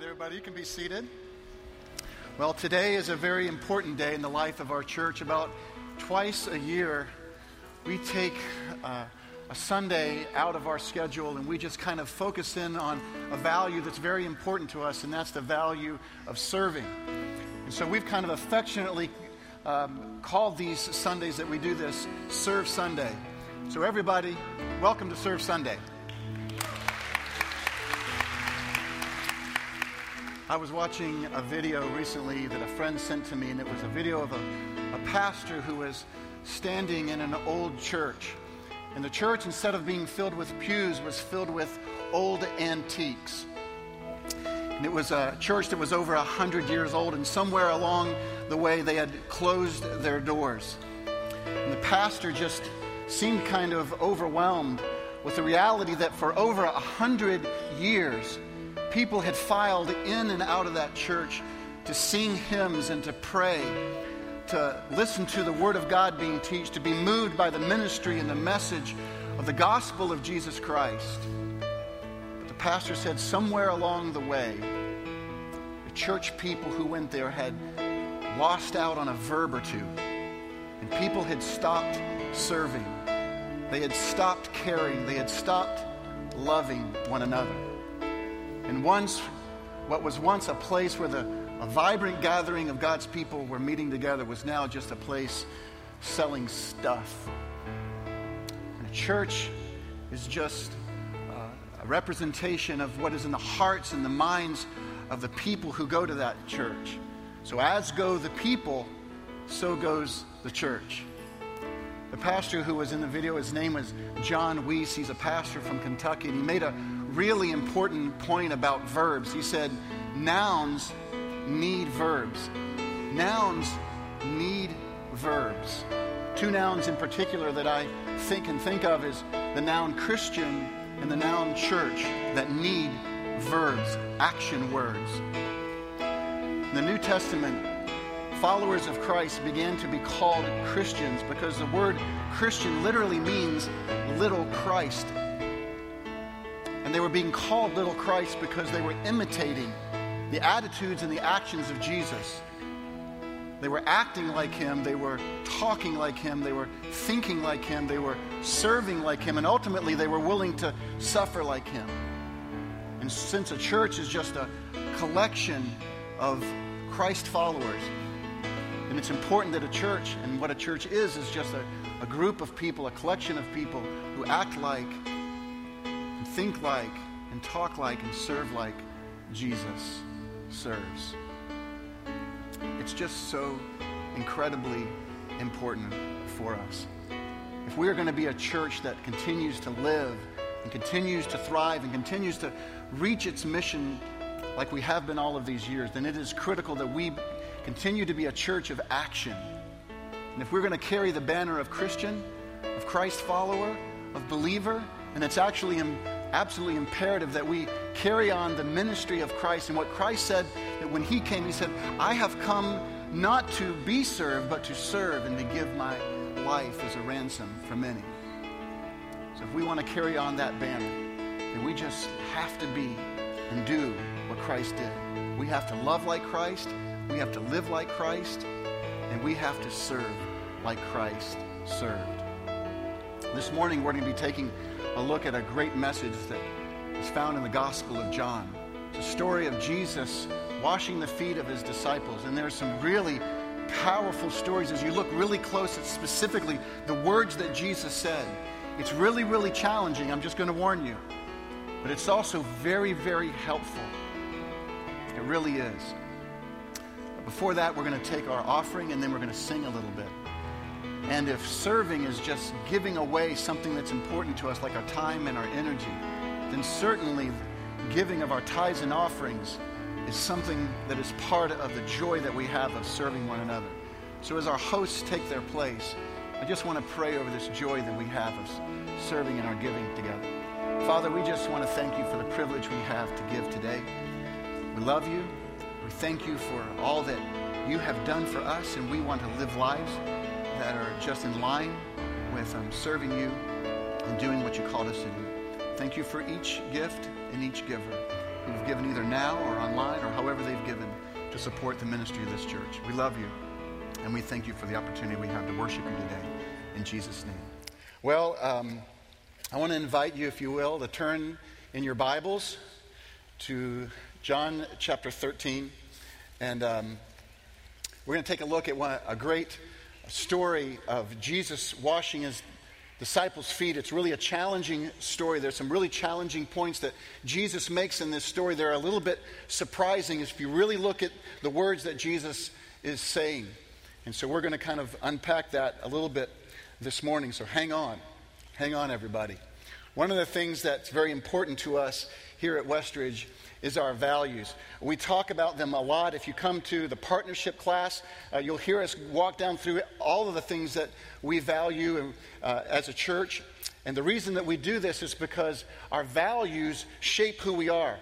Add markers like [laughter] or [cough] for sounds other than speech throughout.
right, everybody, you can be seated. Well, today is a very important day in the life of our church. About twice a year, we take uh, a Sunday out of our schedule and we just kind of focus in on a value that's very important to us, and that's the value of serving. And so we've kind of affectionately um, called these Sundays that we do this Serve Sunday. So, everybody, welcome to Serve Sunday. I was watching a video recently that a friend sent to me, and it was a video of a, a pastor who was standing in an old church. And the church, instead of being filled with pews, was filled with old antiques. And it was a church that was over 100 years old, and somewhere along the way they had closed their doors. And the pastor just seemed kind of overwhelmed with the reality that for over 100 years, people had filed in and out of that church to sing hymns and to pray, to listen to the Word of God being taught, to be moved by the ministry and the message of the gospel of Jesus Christ. But the pastor said somewhere along the way, the church people who went there had lost out on a verb or two, and people had stopped serving. They had stopped caring. They had stopped loving one another. And once, what was once a place where the, a vibrant gathering of God's people were meeting together was now just a place selling stuff. And a church is just uh, a representation of what is in the hearts and the minds of the people who go to that church. So, as go the people, so goes the church. The pastor who was in the video, his name was Jon Weece. He's a pastor from Kentucky, and he made a really important point about verbs. He said, Nouns need verbs. Nouns need verbs. Two nouns in particular that I think and think of is the noun Christian and the noun church that need verbs, action words. In the New Testament, followers of Christ began to be called Christians because the word Christian literally means little Christ. And they were being called little Christ because they were imitating the attitudes and the actions of Jesus. They were acting like him, they were talking like him, they were thinking like him, they were serving like him, and ultimately they were willing to suffer like him. And since a church is just a collection of Christ followers, and it's important that a church, and what a church is, is just a, a group of people, a collection of people who act like, think like, and talk like, and serve like Jesus serves. It's just so incredibly important for us. If we are going to be a church that continues to live and continues to thrive and continues to reach its mission like we have been all of these years, then it is critical that we continue to be a church of action. And if we're going to carry the banner of Christian, of Christ follower, of believer, and it's actually absolutely imperative that we carry on the ministry of Christ and what Christ said that when he came, he said, I have come not to be served, but to serve and to give my life as a ransom for many. So if we want to carry on that banner, then we just have to be and do what Christ did. We have to love like Christ we have to live like Christ, and we have to serve like Christ served. This morning, we're going to be taking a look at a great message that is found in the Gospel of John. It's a story of Jesus washing the feet of his disciples, and there's some really powerful stories as you look really close at specifically the words that Jesus said. It's really, really challenging. I'm just going to warn you. But it's also very, very helpful. It really is. Before that, we're going to take our offering and then we're going to sing a little bit. And if serving is just giving away something that's important to us, like our time and our energy, then certainly giving of our tithes and offerings is something that is part of the joy that we have of serving one another. So, as our hosts take their place, I just want to pray over this joy that we have of serving and our giving together. Father, we just want to thank you for the privilege we have to give today. We love you. We thank you for all that you have done for us, and we want to live lives that are just in line with um, serving you and doing what you called us to do. Thank you for each gift and each giver. who've given either now or online or however they've given to support the ministry of this church. We love you, and we thank you for the opportunity we have to worship you today. In Jesus' name. Well, um, I want to invite you, if you will, to turn in your Bibles to John chapter 13. And um, we're going to take a look at one, a great story of Jesus washing his disciples' feet. It's really a challenging story. There's some really challenging points that Jesus makes in this story. They're a little bit surprising if you really look at the words that Jesus is saying. And so we're going to kind of unpack that a little bit this morning. So hang on. Hang on, everybody. One of the things that's very important to us here at Westridge is our values. We talk about them a lot. If you come to the partnership class, uh, you'll hear us walk down through all of the things that we value uh, as a church. And the reason that we do this is because our values shape who we are.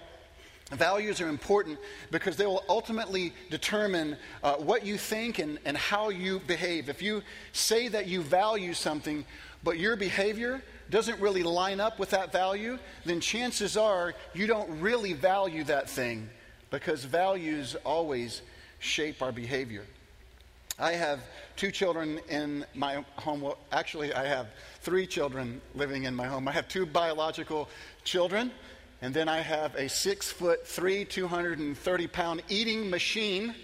Values are important because they will ultimately determine uh, what you think and, and how you behave. If you say that you value something, but your behavior doesn't really line up with that value, then chances are you don't really value that thing because values always shape our behavior. I have two children in my home. Well, actually, I have three children living in my home. I have two biological children, and then I have a six foot three, 230 pound eating machine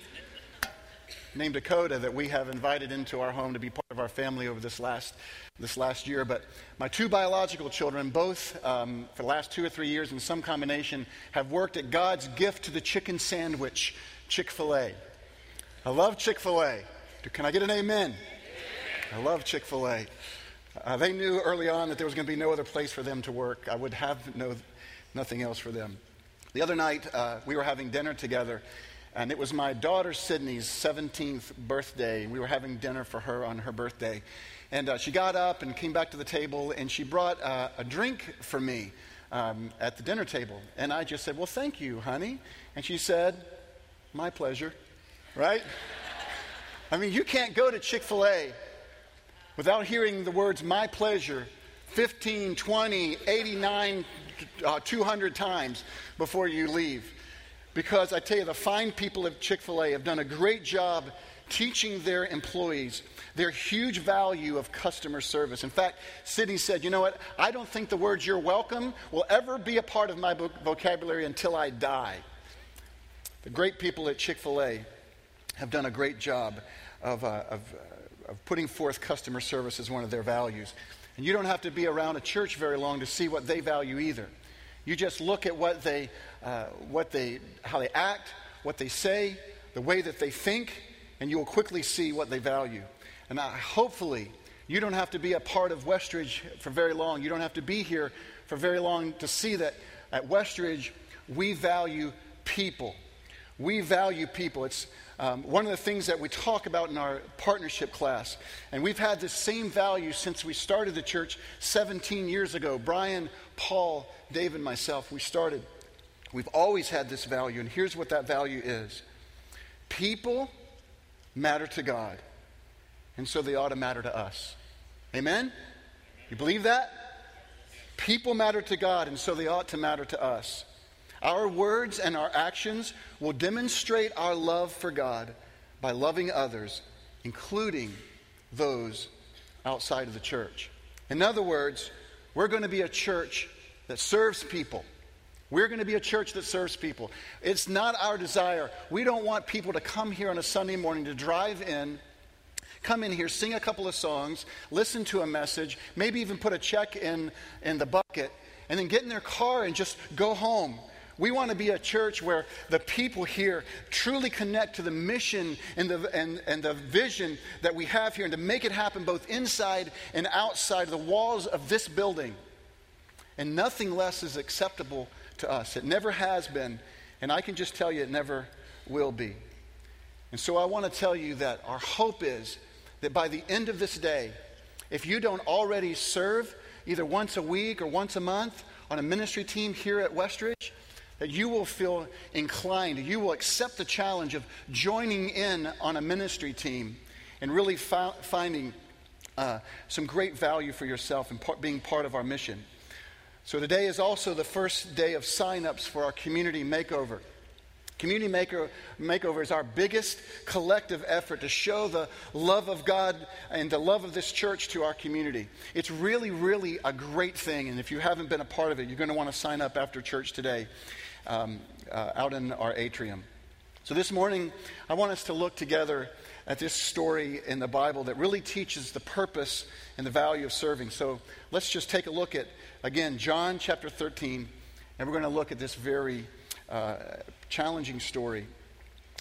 named Dakota that we have invited into our home to be part of our family over this last this last year. But my two biological children, both um, for the last two or three years in some combination, have worked at God's gift to the chicken sandwich, Chick fil A. I love Chick fil A. Can I get an amen? I love Chick fil A. Uh, they knew early on that there was going to be no other place for them to work. I would have no, nothing else for them. The other night, uh, we were having dinner together, and it was my daughter Sydney's 17th birthday. We were having dinner for her on her birthday. And uh, she got up and came back to the table and she brought uh, a drink for me um, at the dinner table. And I just said, Well, thank you, honey. And she said, My pleasure, right? I mean, you can't go to Chick fil A without hearing the words my pleasure 15, 20, 89, uh, 200 times before you leave. Because I tell you, the fine people of Chick fil A have done a great job teaching their employees their huge value of customer service. In fact, Sydney said, You know what? I don't think the words you're welcome will ever be a part of my vocabulary until I die. The great people at Chick fil A have done a great job of, uh, of, uh, of putting forth customer service as one of their values. And you don't have to be around a church very long to see what they value either. You just look at what they, uh, what they, how they act, what they say, the way that they think, and you will quickly see what they value. And I, hopefully, you don't have to be a part of Westridge for very long. You don't have to be here for very long to see that at Westridge, we value people. We value people. It's um, one of the things that we talk about in our partnership class. And we've had the same value since we started the church 17 years ago. Brian, Paul, Dave, and myself, we started. We've always had this value. And here's what that value is people matter to God and so they ought to matter to us. Amen? You believe that? People matter to God, and so they ought to matter to us. Our words and our actions will demonstrate our love for God by loving others, including those outside of the church. In other words, we're going to be a church that serves people. We're going to be a church that serves people. It's not our desire. We don't want people to come here on a Sunday morning to drive in come in here, sing a couple of songs, listen to a message, maybe even put a check in, in the bucket, and then get in their car and just go home. We want to be a church where the people here truly connect to the mission and the, and, and the vision that we have here, and to make it happen both inside and outside the walls of this building. And nothing less is acceptable to us. It never has been, and I can just tell you it never will be. And so I want to tell you that our hope is that by the end of this day, if you don't already serve either once a week or once a month on a ministry team here at Westridge, that you will feel inclined, you will accept the challenge of joining in on a ministry team and really finding uh, some great value for yourself and being part of our mission. So today is also the first day of sign-ups for our community makeover. Community maker, Makeover is our biggest collective effort to show the love of God and the love of this church to our community. It's really, really a great thing. And if you haven't been a part of it, you're going to want to sign up after church today um, uh, out in our atrium. So this morning, I want us to look together at this story in the Bible that really teaches the purpose and the value of serving. So let's just take a look at, again, John chapter 13, and we're going to look at this very uh, challenging story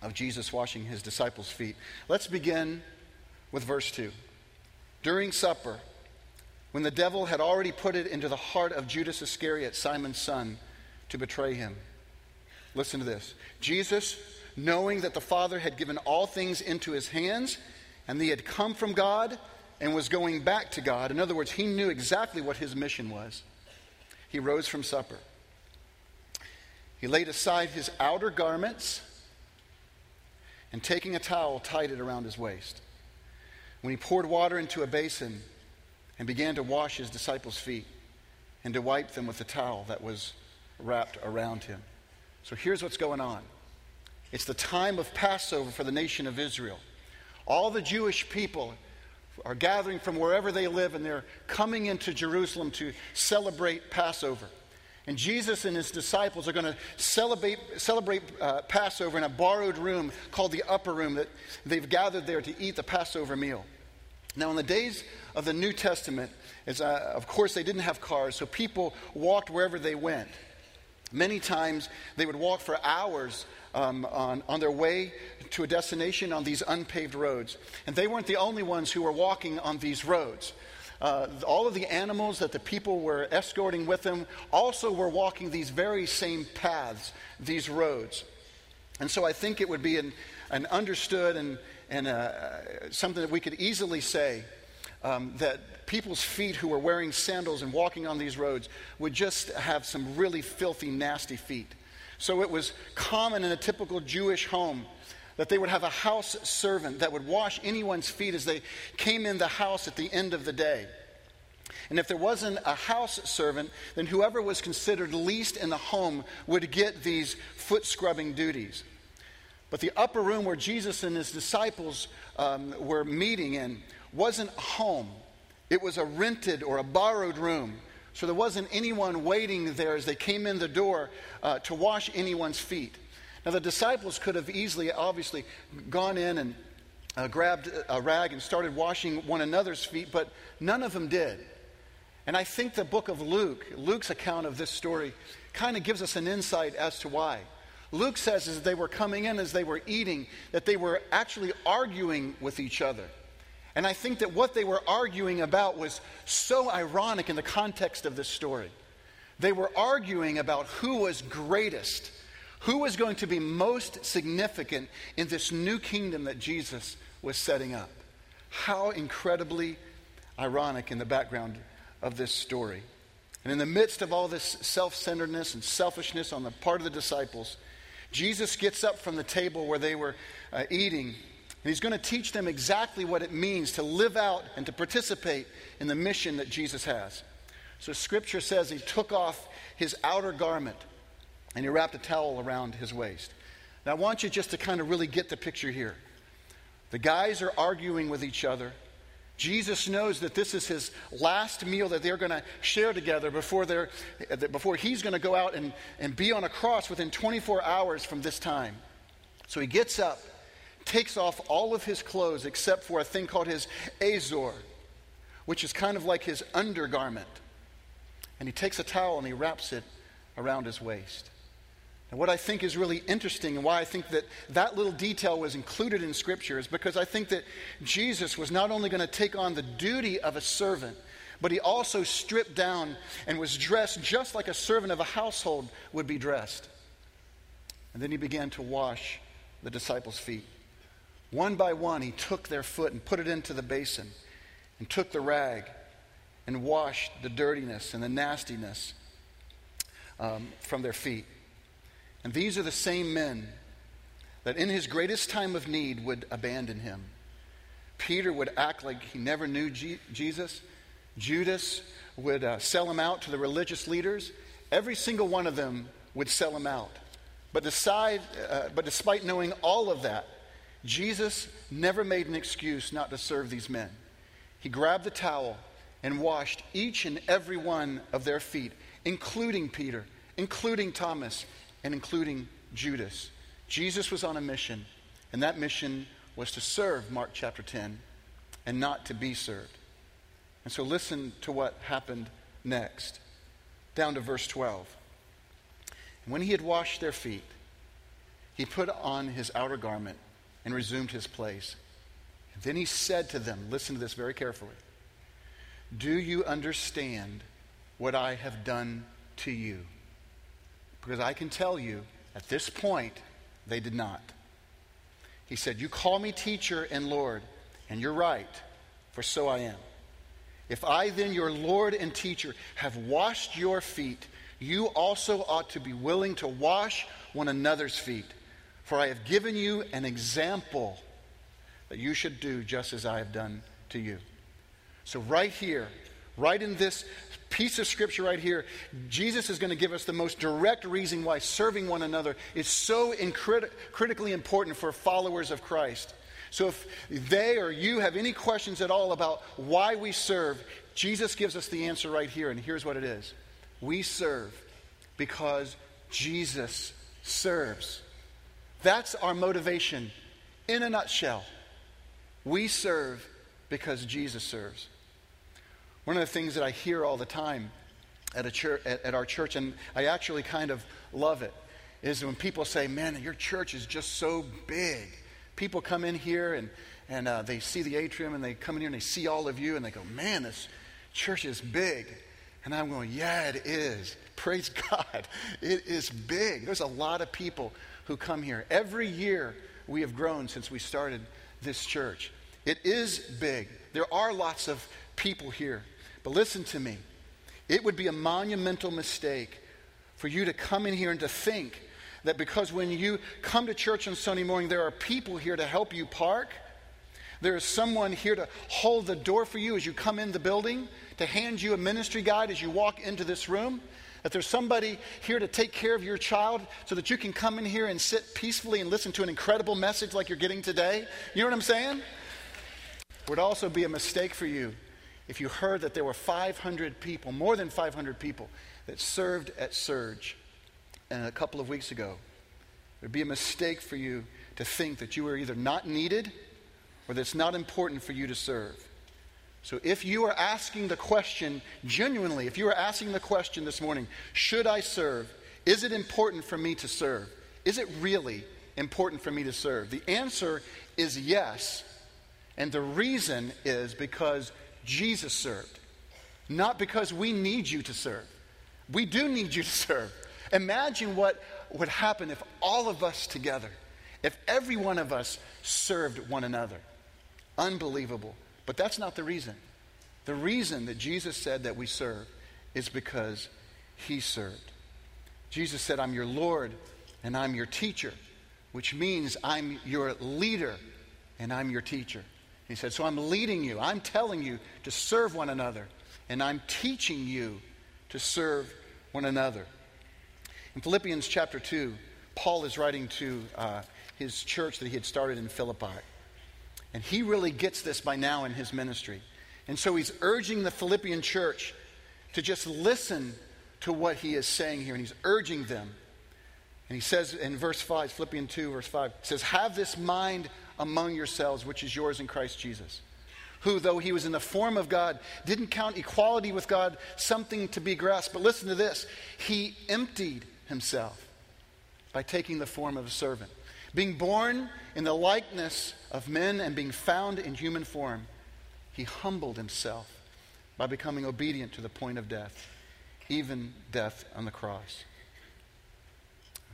of Jesus washing his disciples' feet. Let's begin with verse 2. During supper, when the devil had already put it into the heart of Judas Iscariot, Simon's son, to betray him. Listen to this. Jesus knowing that the Father had given all things into his hands and that he had come from God and was going back to God. In other words, he knew exactly what his mission was. He rose from supper. He laid aside his outer garments and taking a towel, tied it around his waist. When he poured water into a basin and began to wash his disciples' feet and to wipe them with the towel that was wrapped around him. So here's what's going on it's the time of Passover for the nation of Israel. All the Jewish people are gathering from wherever they live and they're coming into Jerusalem to celebrate Passover. And Jesus and his disciples are going to celebrate, celebrate uh, Passover in a borrowed room called the upper room that they've gathered there to eat the Passover meal. Now, in the days of the New Testament, uh, of course, they didn't have cars, so people walked wherever they went. Many times they would walk for hours um, on, on their way to a destination on these unpaved roads. And they weren't the only ones who were walking on these roads. Uh, all of the animals that the people were escorting with them also were walking these very same paths, these roads. And so I think it would be an, an understood and, and uh, something that we could easily say um, that people's feet who were wearing sandals and walking on these roads would just have some really filthy, nasty feet. So it was common in a typical Jewish home that they would have a house servant that would wash anyone's feet as they came in the house at the end of the day. And if there wasn't a house servant, then whoever was considered least in the home would get these foot scrubbing duties. But the upper room where Jesus and his disciples um, were meeting in wasn't a home, it was a rented or a borrowed room so there wasn't anyone waiting there as they came in the door uh, to wash anyone's feet. Now, the disciples could have easily, obviously, gone in and uh, grabbed a rag and started washing one another's feet, but none of them did. And I think the book of Luke, Luke's account of this story, kind of gives us an insight as to why. Luke says as they were coming in, as they were eating, that they were actually arguing with each other. And I think that what they were arguing about was so ironic in the context of this story. They were arguing about who was greatest, who was going to be most significant in this new kingdom that Jesus was setting up. How incredibly ironic in the background of this story. And in the midst of all this self centeredness and selfishness on the part of the disciples, Jesus gets up from the table where they were uh, eating and he's going to teach them exactly what it means to live out and to participate in the mission that Jesus has. So scripture says he took off his outer garment and he wrapped a towel around his waist. Now I want you just to kind of really get the picture here. The guys are arguing with each other. Jesus knows that this is his last meal that they're going to share together before, they're, before he's going to go out and, and be on a cross within 24 hours from this time. So he gets up takes off all of his clothes except for a thing called his azor, which is kind of like his undergarment. And he takes a towel and he wraps it around his waist. And what I think is really interesting and why I think that that little detail was included in Scripture is because I think that Jesus was not only going to take on the duty of a servant, but he also stripped down and was dressed just like a servant of a household would be dressed. And then he began to wash the disciples' feet. One by one, he took their foot and put it into the basin and took the rag and washed the dirtiness and the nastiness um, from their feet. And these are the same men that in his greatest time of need would abandon him. Peter would act like he never knew G- Jesus. Judas would uh, sell him out to the religious leaders, every single one of them would sell him out. But, decide, uh, but despite knowing all of that, Jesus never made an excuse not to serve these men. He grabbed the towel and washed each and every one of their feet, including Peter, including Thomas, and including Judas. Jesus was on a mission, and that mission was to serve, Mark chapter 10, and not to be served. And so listen to what happened next, down to verse 12. And when he had washed their feet, he put on his outer garment and resumed his place. Then he said to them, Listen to this very carefully. Do you understand what I have done to you? Because I can tell you, at this point, they did not. He said, You call me teacher and Lord, and you're right, for so I am. If I then, your Lord and teacher, have washed your feet, you also ought to be willing to wash one another's feet. For I have given you an example that you should do just as I have done to you. So, right here, right in this piece of scripture right here, Jesus is going to give us the most direct reason why serving one another is so incrit- critically important for followers of Christ. So, if they or you have any questions at all about why we serve, Jesus gives us the answer right here, and here's what it is We serve because Jesus serves. That's our motivation in a nutshell. We serve because Jesus serves. One of the things that I hear all the time at, a church, at, at our church, and I actually kind of love it, is when people say, Man, your church is just so big. People come in here and, and uh, they see the atrium and they come in here and they see all of you and they go, Man, this church is big. And I'm going, Yeah, it is. Praise [laughs] God. It is big. There's a lot of people who come here. Every year we have grown since we started this church. It is big. There are lots of people here. But listen to me. It would be a monumental mistake for you to come in here and to think that because when you come to church on Sunday morning, there are people here to help you park. There is someone here to hold the door for you as you come in the building, to hand you a ministry guide as you walk into this room. That there's somebody here to take care of your child so that you can come in here and sit peacefully and listen to an incredible message like you're getting today. You know what I'm saying? It would also be a mistake for you if you heard that there were 500 people, more than 500 people, that served at Surge uh, a couple of weeks ago. It would be a mistake for you to think that you were either not needed or that it's not important for you to serve. So if you are asking the question genuinely, if you are asking the question this morning, should I serve? Is it important for me to serve? Is it really important for me to serve? The answer is yes. And the reason is because Jesus served, not because we need you to serve. We do need you to serve. Imagine what would happen if all of us together, if every one of us served one another. Unbelievable. But that's not the reason. The reason that Jesus said that we serve is because he served. Jesus said, I'm your Lord and I'm your teacher, which means I'm your leader and I'm your teacher. He said, So I'm leading you, I'm telling you to serve one another, and I'm teaching you to serve one another. In Philippians chapter 2, Paul is writing to uh, his church that he had started in Philippi. And he really gets this by now in his ministry. And so he's urging the Philippian church to just listen to what he is saying here. And he's urging them. And he says in verse 5, Philippians 2, verse 5, says, Have this mind among yourselves, which is yours in Christ Jesus. Who, though he was in the form of God, didn't count equality with God something to be grasped. But listen to this he emptied himself by taking the form of a servant being born in the likeness of men and being found in human form, he humbled himself by becoming obedient to the point of death, even death on the cross.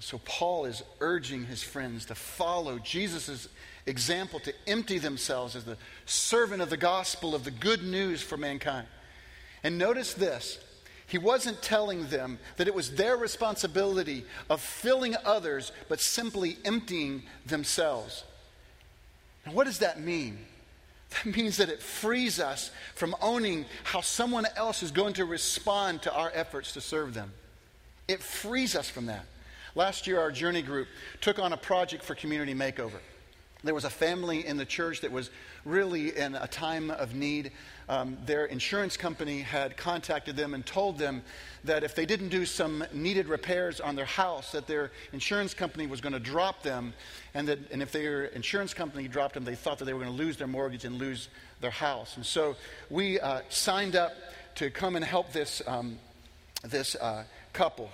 So, Paul is urging his friends to follow Jesus' example, to empty themselves as the servant of the gospel of the good news for mankind. And notice this he wasn't telling them that it was their responsibility of filling others, but simply emptying themselves. Now, what does that mean? That means that it frees us from owning how someone else is going to respond to our efforts to serve them. It frees us from that. Last year, our journey group took on a project for community makeover. There was a family in the church that was really in a time of need. Um, their insurance company had contacted them and told them that if they didn't do some needed repairs on their house, that their insurance company was going to drop them, and that and if their insurance company dropped them, they thought that they were going to lose their mortgage and lose their house. And so we uh, signed up to come and help this um, this uh, couple.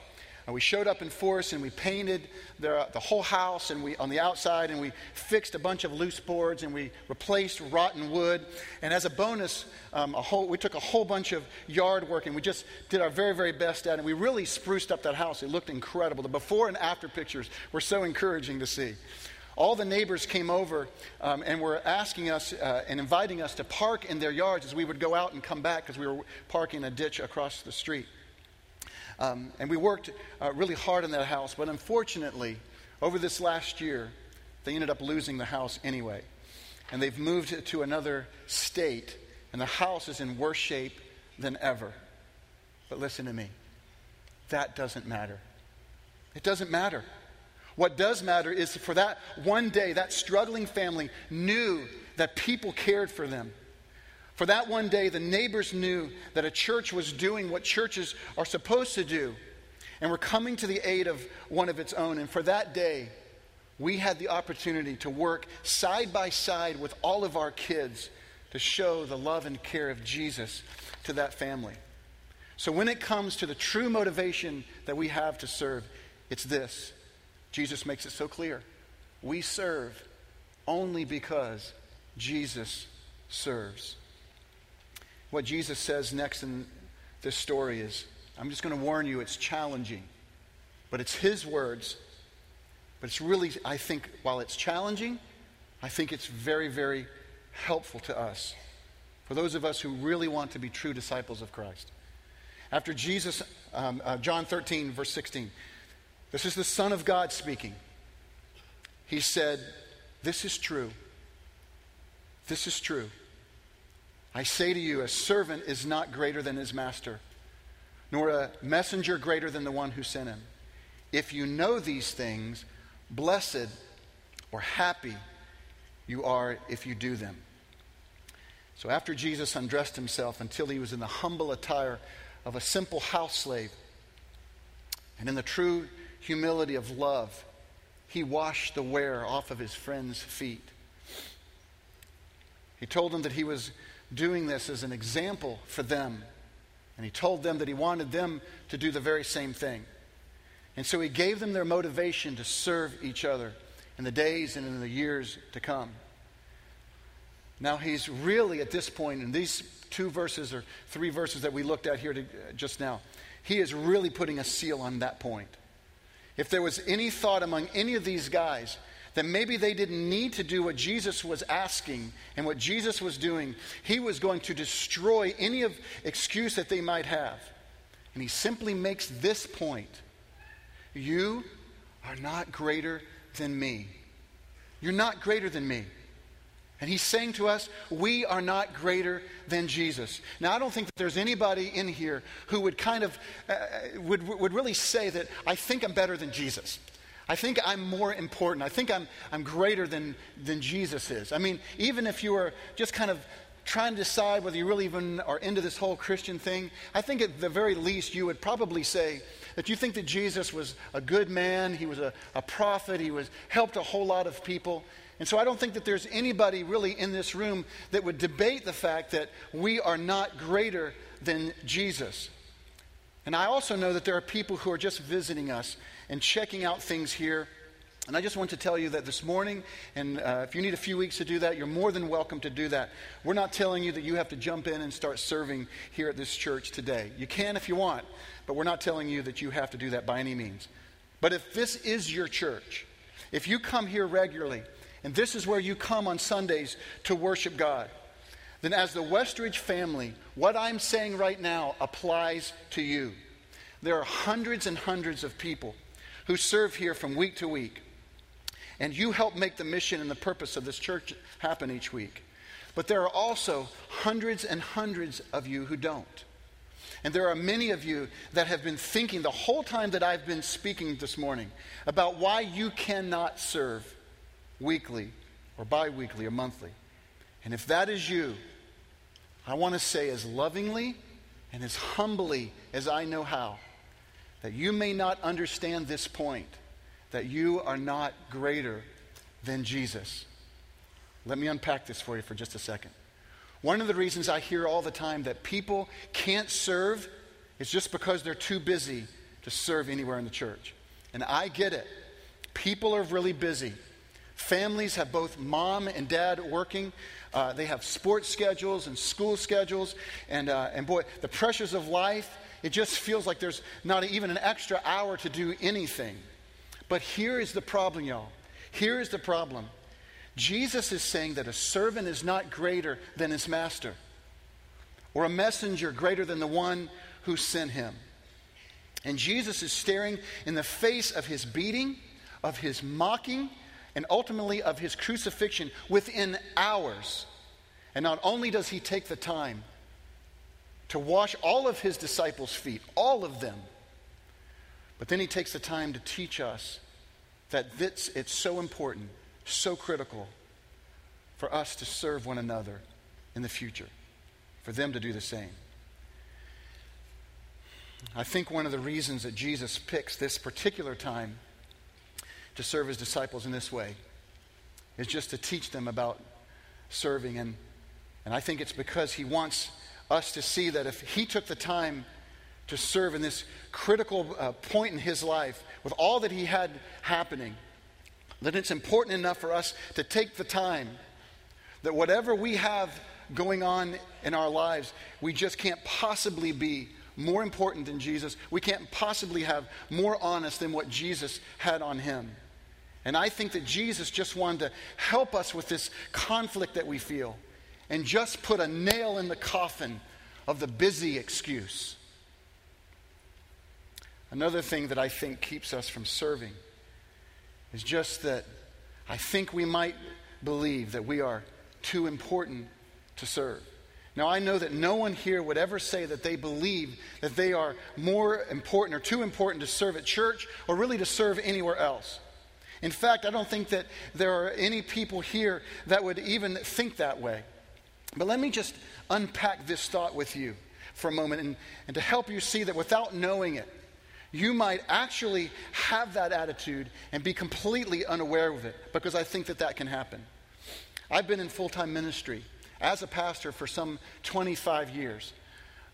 And we showed up in force and we painted the, the whole house and we, on the outside and we fixed a bunch of loose boards and we replaced rotten wood. And as a bonus, um, a whole, we took a whole bunch of yard work and we just did our very, very best at it. We really spruced up that house. It looked incredible. The before and after pictures were so encouraging to see. All the neighbors came over um, and were asking us uh, and inviting us to park in their yards as we would go out and come back because we were parking a ditch across the street. Um, and we worked uh, really hard in that house, but unfortunately, over this last year, they ended up losing the house anyway. And they've moved to another state, and the house is in worse shape than ever. But listen to me that doesn't matter. It doesn't matter. What does matter is for that one day, that struggling family knew that people cared for them for that one day, the neighbors knew that a church was doing what churches are supposed to do and were coming to the aid of one of its own. And for that day, we had the opportunity to work side by side with all of our kids to show the love and care of Jesus to that family. So when it comes to the true motivation that we have to serve, it's this. Jesus makes it so clear. We serve only because Jesus serves. What Jesus says next in this story is I'm just going to warn you, it's challenging. But it's his words. But it's really, I think, while it's challenging, I think it's very, very helpful to us. For those of us who really want to be true disciples of Christ. After Jesus, um, uh, John 13, verse 16, this is the Son of God speaking. He said, This is true. This is true. I say to you, a servant is not greater than his master, nor a messenger greater than the one who sent him. If you know these things, blessed or happy you are if you do them. So after Jesus undressed himself until he was in the humble attire of a simple house slave, and in the true humility of love, he washed the wear off of his friends' feet. He told them that he was doing this as an example for them. And he told them that he wanted them to do the very same thing. And so he gave them their motivation to serve each other in the days and in the years to come. Now, he's really at this point, in these two verses or three verses that we looked at here to, uh, just now, he is really putting a seal on that point. If there was any thought among any of these guys that maybe they didn't need to do what Jesus was asking and what Jesus was doing. He was going to destroy any of excuse that they might have. And he simply makes this point. You are not greater than me. You're not greater than me. And he's saying to us, we are not greater than Jesus. Now, I don't think that there's anybody in here who would kind of, uh, would, would really say that I think I'm better than Jesus. I think I'm more important. I think I'm, I'm greater than, than Jesus is. I mean, even if you are just kind of trying to decide whether you really even are into this whole Christian thing, I think at the very least you would probably say that you think that Jesus was a good man, he was a, a prophet, he was helped a whole lot of people. And so I don't think that there's anybody really in this room that would debate the fact that we are not greater than Jesus. And I also know that there are people who are just visiting us and checking out things here. And I just want to tell you that this morning, and uh, if you need a few weeks to do that, you're more than welcome to do that. We're not telling you that you have to jump in and start serving here at this church today. You can if you want, but we're not telling you that you have to do that by any means. But if this is your church, if you come here regularly, and this is where you come on Sundays to worship God, then as the Westridge family, what I'm saying right now applies to you. There are hundreds and hundreds of people who serve here from week to week. And you help make the mission and the purpose of this church happen each week. But there are also hundreds and hundreds of you who don't. And there are many of you that have been thinking the whole time that I've been speaking this morning about why you cannot serve weekly or bi weekly or monthly. And if that is you, I want to say as lovingly and as humbly as I know how that you may not understand this point that you are not greater than Jesus. Let me unpack this for you for just a second. One of the reasons I hear all the time that people can't serve is just because they're too busy to serve anywhere in the church. And I get it. People are really busy. Families have both mom and dad working. Uh, they have sports schedules and school schedules. And, uh, and boy, the pressures of life, it just feels like there's not even an extra hour to do anything. But here is the problem, y'all. Here is the problem. Jesus is saying that a servant is not greater than his master, or a messenger greater than the one who sent him. And Jesus is staring in the face of his beating, of his mocking, and ultimately of his crucifixion within hours. And not only does he take the time to wash all of his disciples' feet, all of them, but then he takes the time to teach us that this, it's so important, so critical for us to serve one another in the future, for them to do the same. I think one of the reasons that Jesus picks this particular time to serve his disciples in this way is just to teach them about serving. And, and I think it's because he wants us to see that if he took the time to serve in this critical uh, point in his life with all that he had happening, then it's important enough for us to take the time that whatever we have going on in our lives, we just can't possibly be more important than Jesus. We can't possibly have more honest than what Jesus had on him. And I think that Jesus just wanted to help us with this conflict that we feel and just put a nail in the coffin of the busy excuse. Another thing that I think keeps us from serving is just that I think we might believe that we are too important to serve. Now, I know that no one here would ever say that they believe that they are more important or too important to serve at church or really to serve anywhere else. In fact, I don't think that there are any people here that would even think that way. But let me just unpack this thought with you for a moment and, and to help you see that without knowing it, you might actually have that attitude and be completely unaware of it because I think that that can happen. I've been in full time ministry as a pastor for some 25 years.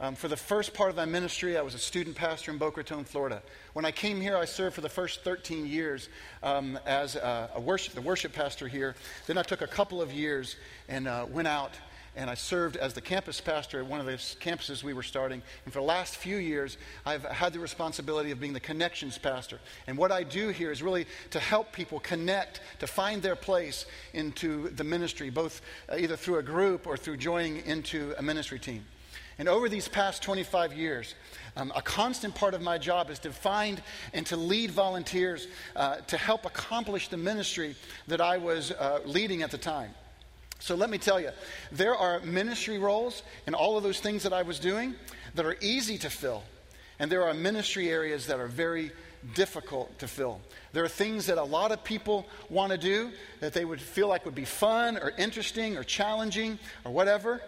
Um, for the first part of my ministry, I was a student pastor in Boca Raton, Florida. When I came here, I served for the first 13 years um, as a, a, worship, the worship pastor here. Then I took a couple of years and uh, went out and I served as the campus pastor at one of the campuses we were starting. And for the last few years, I've had the responsibility of being the connections pastor. And what I do here is really to help people connect, to find their place into the ministry, both uh, either through a group or through joining into a ministry team. And over these past 25 years, um, a constant part of my job is to find and to lead volunteers uh, to help accomplish the ministry that I was uh, leading at the time. So let me tell you, there are ministry roles and all of those things that I was doing that are easy to fill. And there are ministry areas that are very difficult to fill. There are things that a lot of people want to do that they would feel like would be fun or interesting or challenging or whatever.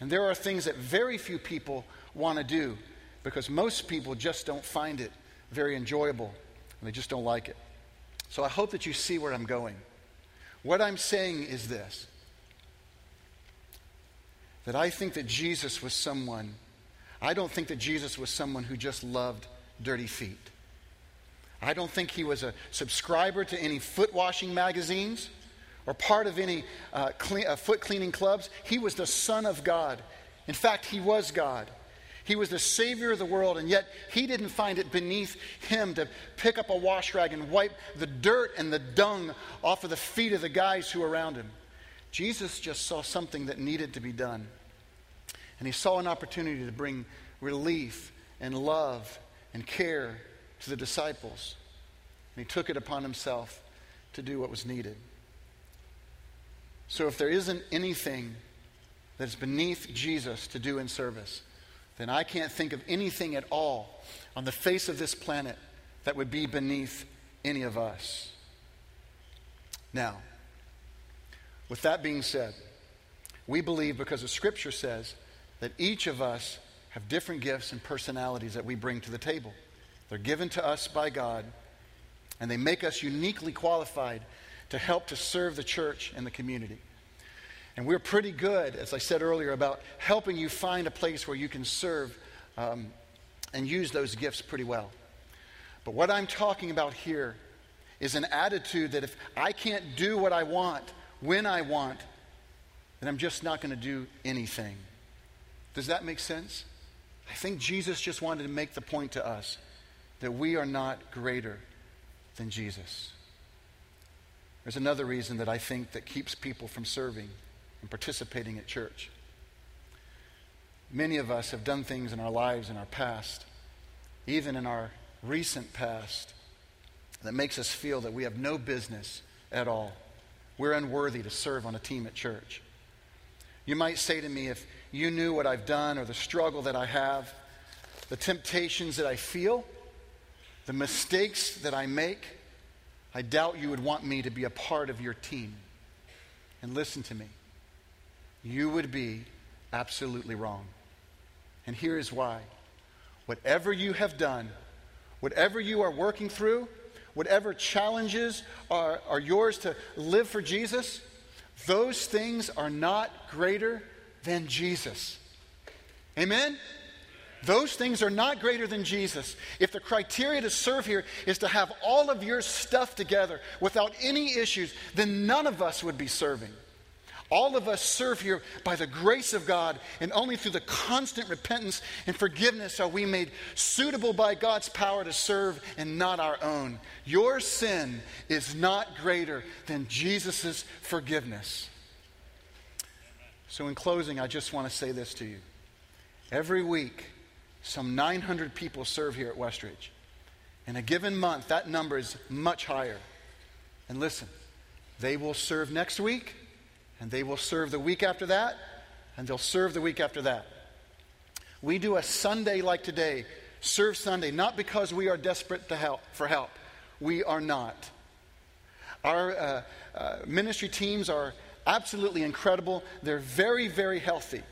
And there are things that very few people want to do because most people just don't find it very enjoyable and they just don't like it. So I hope that you see where I'm going. What I'm saying is this that I think that Jesus was someone, I don't think that Jesus was someone who just loved dirty feet. I don't think he was a subscriber to any foot washing magazines or part of any uh, clean, uh, foot cleaning clubs. He was the Son of God. In fact, he was God. He was the Savior of the world, and yet he didn't find it beneath him to pick up a wash rag and wipe the dirt and the dung off of the feet of the guys who were around him. Jesus just saw something that needed to be done. And he saw an opportunity to bring relief and love and care to the disciples. And he took it upon himself to do what was needed. So if there isn't anything that is beneath Jesus to do in service, then I can't think of anything at all on the face of this planet that would be beneath any of us. Now, with that being said, we believe because the scripture says that each of us have different gifts and personalities that we bring to the table. They're given to us by God, and they make us uniquely qualified to help to serve the church and the community. And we're pretty good, as I said earlier, about helping you find a place where you can serve um, and use those gifts pretty well. But what I'm talking about here is an attitude that if I can't do what I want when I want, then I'm just not going to do anything. Does that make sense? I think Jesus just wanted to make the point to us that we are not greater than Jesus. There's another reason that I think that keeps people from serving and participating at church. Many of us have done things in our lives in our past, even in our recent past, that makes us feel that we have no business at all. We're unworthy to serve on a team at church. You might say to me, if you knew what I've done or the struggle that I have, the temptations that I feel, the mistakes that I make, I doubt you would want me to be a part of your team. And listen to me, you would be absolutely wrong. And here is why. Whatever you have done, whatever you are working through, whatever challenges are, are yours to live for Jesus, those things are not greater than Jesus. Amen? Those things are not greater than Jesus. If the criteria to serve here is to have all of your stuff together without any issues, then none of us would be serving. All of us serve here by the grace of God, and only through the constant repentance and forgiveness are we made suitable by God's power to serve and not our own. Your sin is not greater than Jesus' forgiveness. So, in closing, I just want to say this to you. Every week, some 900 people serve here at Westridge. In a given month, that number is much higher. And listen, they will serve next week and they will serve the week after that, and they'll serve the week after that. We do a Sunday like today, serve Sunday, not because we are desperate to help, for help. We are not. Our uh, uh, ministry teams are absolutely incredible. They're very, very healthy.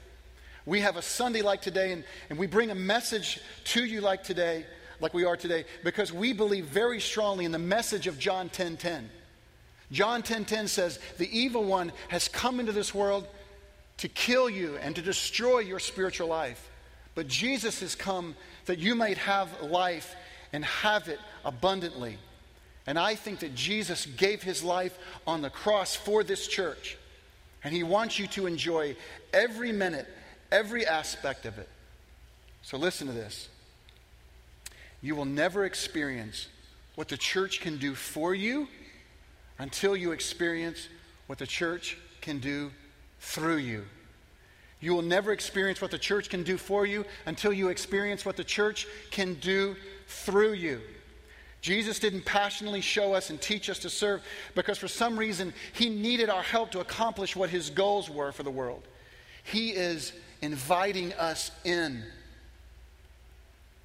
We have a Sunday like today, and, and we bring a message to you like today, like we are today, because we believe very strongly in the message of John 10 10. John 10:10 10, 10 says, "The evil one has come into this world to kill you and to destroy your spiritual life. But Jesus has come that you might have life and have it abundantly." And I think that Jesus gave his life on the cross for this church. And he wants you to enjoy every minute, every aspect of it. So listen to this. You will never experience what the church can do for you until you experience what the church can do through you. You will never experience what the church can do for you until you experience what the church can do through you. Jesus didn't passionately show us and teach us to serve because for some reason he needed our help to accomplish what his goals were for the world. He is inviting us in.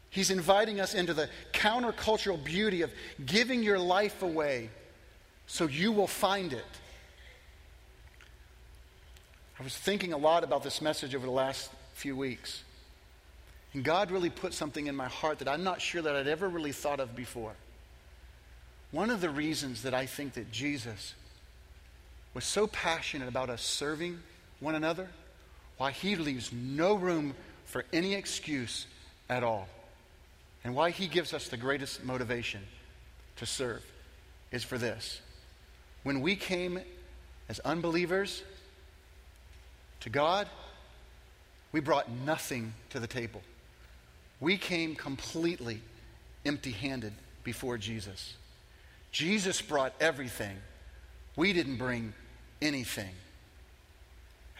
He's inviting us into the countercultural beauty of giving your life away so you will find it. I was thinking a lot about this message over the last few weeks. And God really put something in my heart that I'm not sure that I'd ever really thought of before. One of the reasons that I think that Jesus was so passionate about us serving one another, why he leaves no room for any excuse at all, and why he gives us the greatest motivation to serve is for this. When we came as unbelievers to God, we brought nothing to the table. We came completely empty handed before Jesus. Jesus brought everything. We didn't bring anything.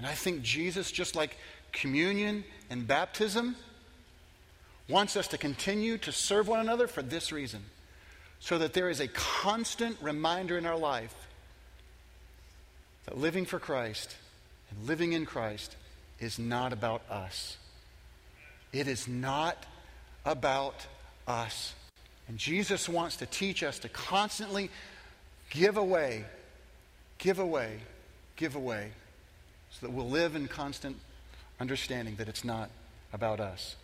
And I think Jesus, just like communion and baptism, wants us to continue to serve one another for this reason so that there is a constant reminder in our life that living for Christ and living in Christ is not about us. It is not about us. And Jesus wants to teach us to constantly give away, give away, give away that we'll live in constant understanding that it's not about us.